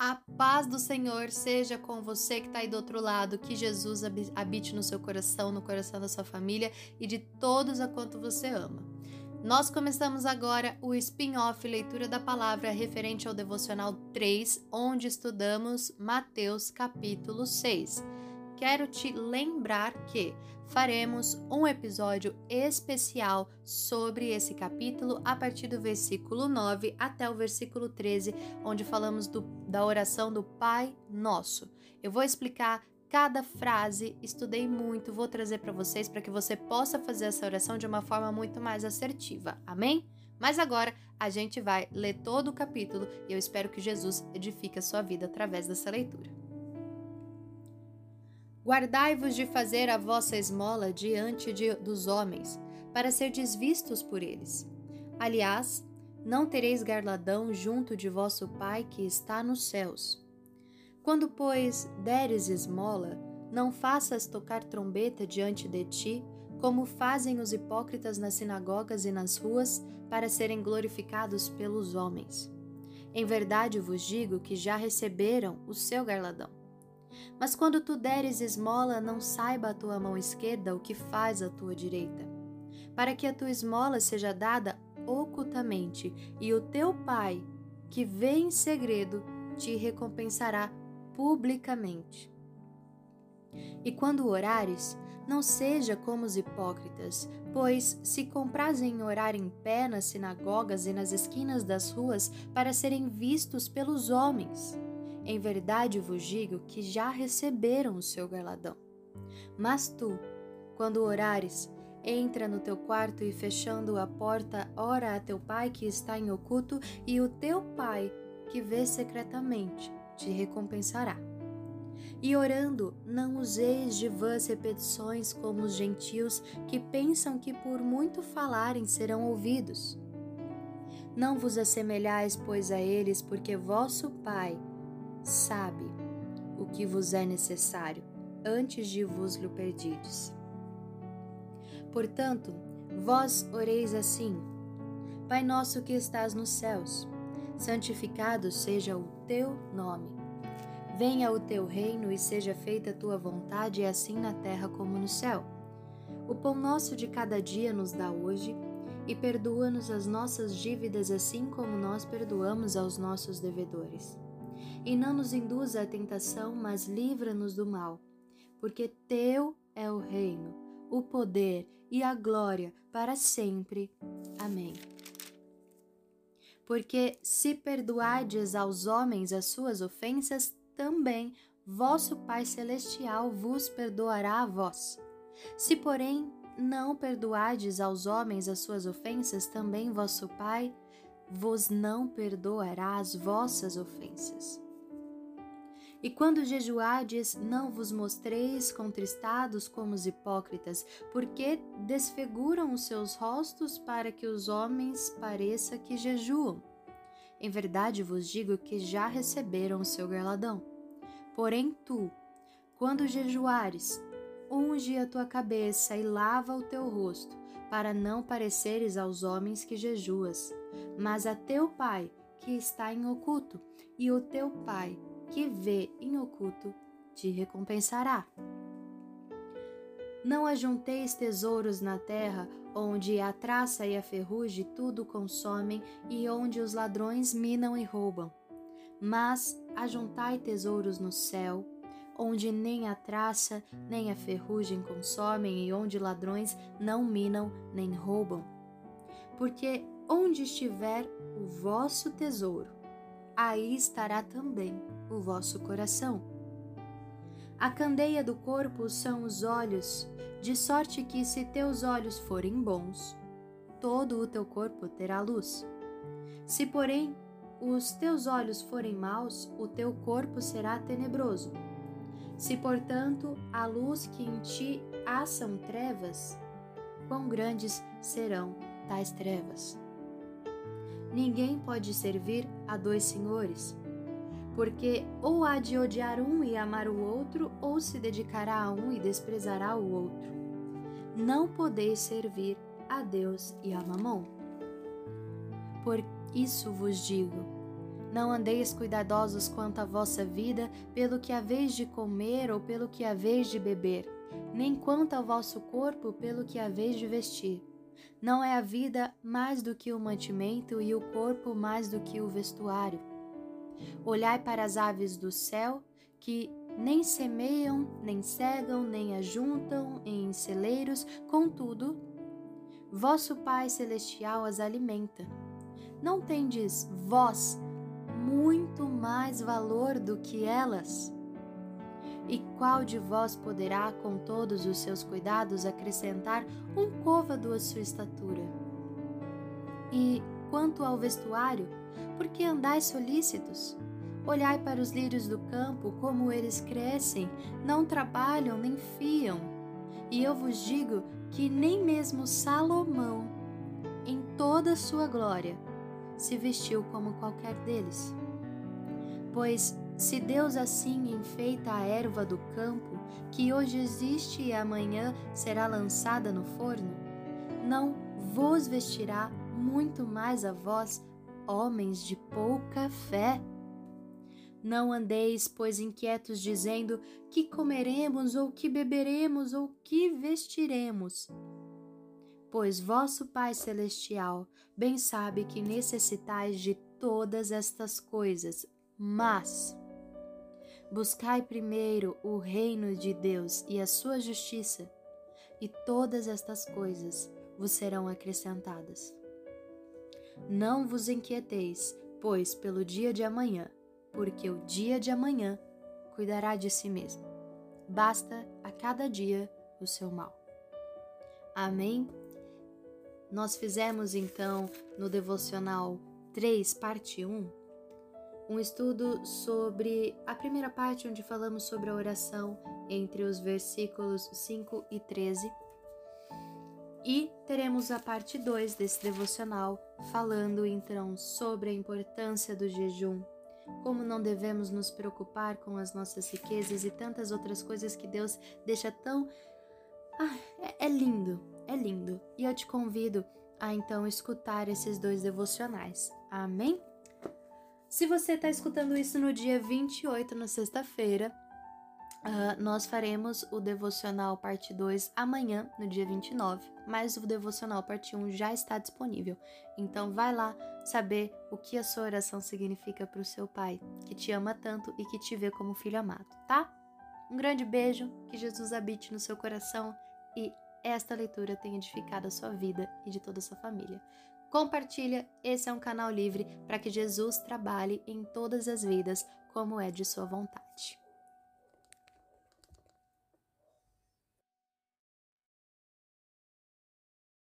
A paz do Senhor seja com você que está aí do outro lado, que Jesus habite no seu coração, no coração da sua família e de todos a quanto você ama. Nós começamos agora o spin-off Leitura da Palavra referente ao Devocional 3, onde estudamos Mateus capítulo 6 quero te lembrar que faremos um episódio especial sobre esse capítulo a partir do versículo 9 até o versículo 13, onde falamos do, da oração do Pai Nosso. Eu vou explicar cada frase, estudei muito, vou trazer para vocês para que você possa fazer essa oração de uma forma muito mais assertiva. Amém? Mas agora a gente vai ler todo o capítulo e eu espero que Jesus edifique a sua vida através dessa leitura. Guardai-vos de fazer a vossa esmola diante de, dos homens, para ser desvistos por eles. Aliás, não tereis garladão junto de vosso Pai que está nos céus. Quando, pois, deres esmola, não faças tocar trombeta diante de ti, como fazem os hipócritas nas sinagogas e nas ruas, para serem glorificados pelos homens. Em verdade vos digo que já receberam o seu garladão. Mas quando tu deres esmola, não saiba a tua mão esquerda o que faz a tua direita, para que a tua esmola seja dada ocultamente, e o teu pai, que vê em segredo, te recompensará publicamente. E quando orares, não seja como os hipócritas, pois se comprazem em orar em pé nas sinagogas e nas esquinas das ruas para serem vistos pelos homens. Em verdade vos digo que já receberam o seu galadão. Mas tu, quando orares, entra no teu quarto e fechando a porta, ora a teu pai que está em oculto, e o teu pai, que vê secretamente, te recompensará. E orando, não useis de vãs repetições como os gentios que pensam que por muito falarem serão ouvidos. Não vos assemelhais, pois, a eles, porque vosso Pai sabe o que vos é necessário antes de vos lhe perdides. Portanto, vós oreis assim: Pai nosso que estás nos céus, santificado seja o teu nome. Venha o teu reino e seja feita a tua vontade, assim na terra como no céu. O pão nosso de cada dia nos dá hoje, e perdoa-nos as nossas dívidas, assim como nós perdoamos aos nossos devedores e não nos induza à tentação, mas livra-nos do mal, porque teu é o reino, o poder e a glória para sempre. Amém. Porque se perdoardes aos homens as suas ofensas, também vosso Pai celestial vos perdoará a vós. Se, porém, não perdoardes aos homens as suas ofensas, também vosso Pai vos não perdoará as vossas ofensas. E quando jejuardes, não vos mostreis contristados como os hipócritas, porque desfiguram os seus rostos para que os homens pareça que jejuam. Em verdade vos digo que já receberam o seu galadão. Porém tu, quando jejuares, unge a tua cabeça e lava o teu rosto, para não pareceres aos homens que jejuas, mas a teu pai que está em oculto, e o teu pai que vê em oculto te recompensará. Não ajunteis tesouros na terra, onde a traça e a ferrugem tudo consomem e onde os ladrões minam e roubam. Mas ajuntai tesouros no céu, onde nem a traça nem a ferrugem consomem e onde ladrões não minam nem roubam. Porque onde estiver o vosso tesouro, aí estará também o vosso coração. A candeia do corpo são os olhos, de sorte que, se teus olhos forem bons, todo o teu corpo terá luz. Se, porém, os teus olhos forem maus, o teu corpo será tenebroso. Se, portanto, a luz que em ti há são trevas, quão grandes serão tais trevas? Ninguém pode servir a dois senhores, porque ou há de odiar um e amar o outro, ou se dedicará a um e desprezará o outro. Não podeis servir a Deus e a Mamon. Por isso vos digo: Não andeis cuidadosos quanto à vossa vida, pelo que haveis de comer ou pelo que haveis de beber, nem quanto ao vosso corpo, pelo que haveis de vestir. Não é a vida mais do que o mantimento e o corpo mais do que o vestuário. Olhai para as aves do céu, que nem semeiam, nem cegam, nem ajuntam em celeiros, contudo, vosso Pai Celestial as alimenta. Não tendes vós muito mais valor do que elas? E qual de vós poderá, com todos os seus cuidados, acrescentar um côvado à sua estatura? E quanto ao vestuário, por que andais solícitos? Olhai para os lírios do campo, como eles crescem, não trabalham nem fiam. E eu vos digo que nem mesmo Salomão, em toda a sua glória, se vestiu como qualquer deles. Pois se Deus assim enfeita a erva do campo, que hoje existe e amanhã será lançada no forno, não vos vestirá muito mais a vós, homens de pouca fé? Não andeis, pois, inquietos, dizendo: que comeremos, ou que beberemos, ou que vestiremos pois vosso Pai Celestial bem sabe que necessitais de todas estas coisas, mas buscai primeiro o reino de Deus e a sua justiça, e todas estas coisas vos serão acrescentadas. Não vos inquieteis, pois, pelo dia de amanhã, porque o dia de amanhã cuidará de si mesmo. Basta a cada dia o seu mal. Amém nós fizemos então no devocional 3, parte 1, um estudo sobre a primeira parte, onde falamos sobre a oração entre os versículos 5 e 13. E teremos a parte 2 desse devocional, falando então sobre a importância do jejum, como não devemos nos preocupar com as nossas riquezas e tantas outras coisas que Deus deixa tão. Ah, é, é lindo, é lindo. E eu te convido a então escutar esses dois devocionais. Amém? Se você está escutando isso no dia 28, na sexta-feira, uh, nós faremos o devocional parte 2 amanhã, no dia 29, mas o devocional parte 1 já está disponível. Então vai lá saber o que a sua oração significa para o seu pai, que te ama tanto e que te vê como filho amado, tá? Um grande beijo, que Jesus habite no seu coração e esta leitura tenha edificado a sua vida e de toda a sua família. Compartilha, esse é um canal livre para que Jesus trabalhe em todas as vidas como é de sua vontade.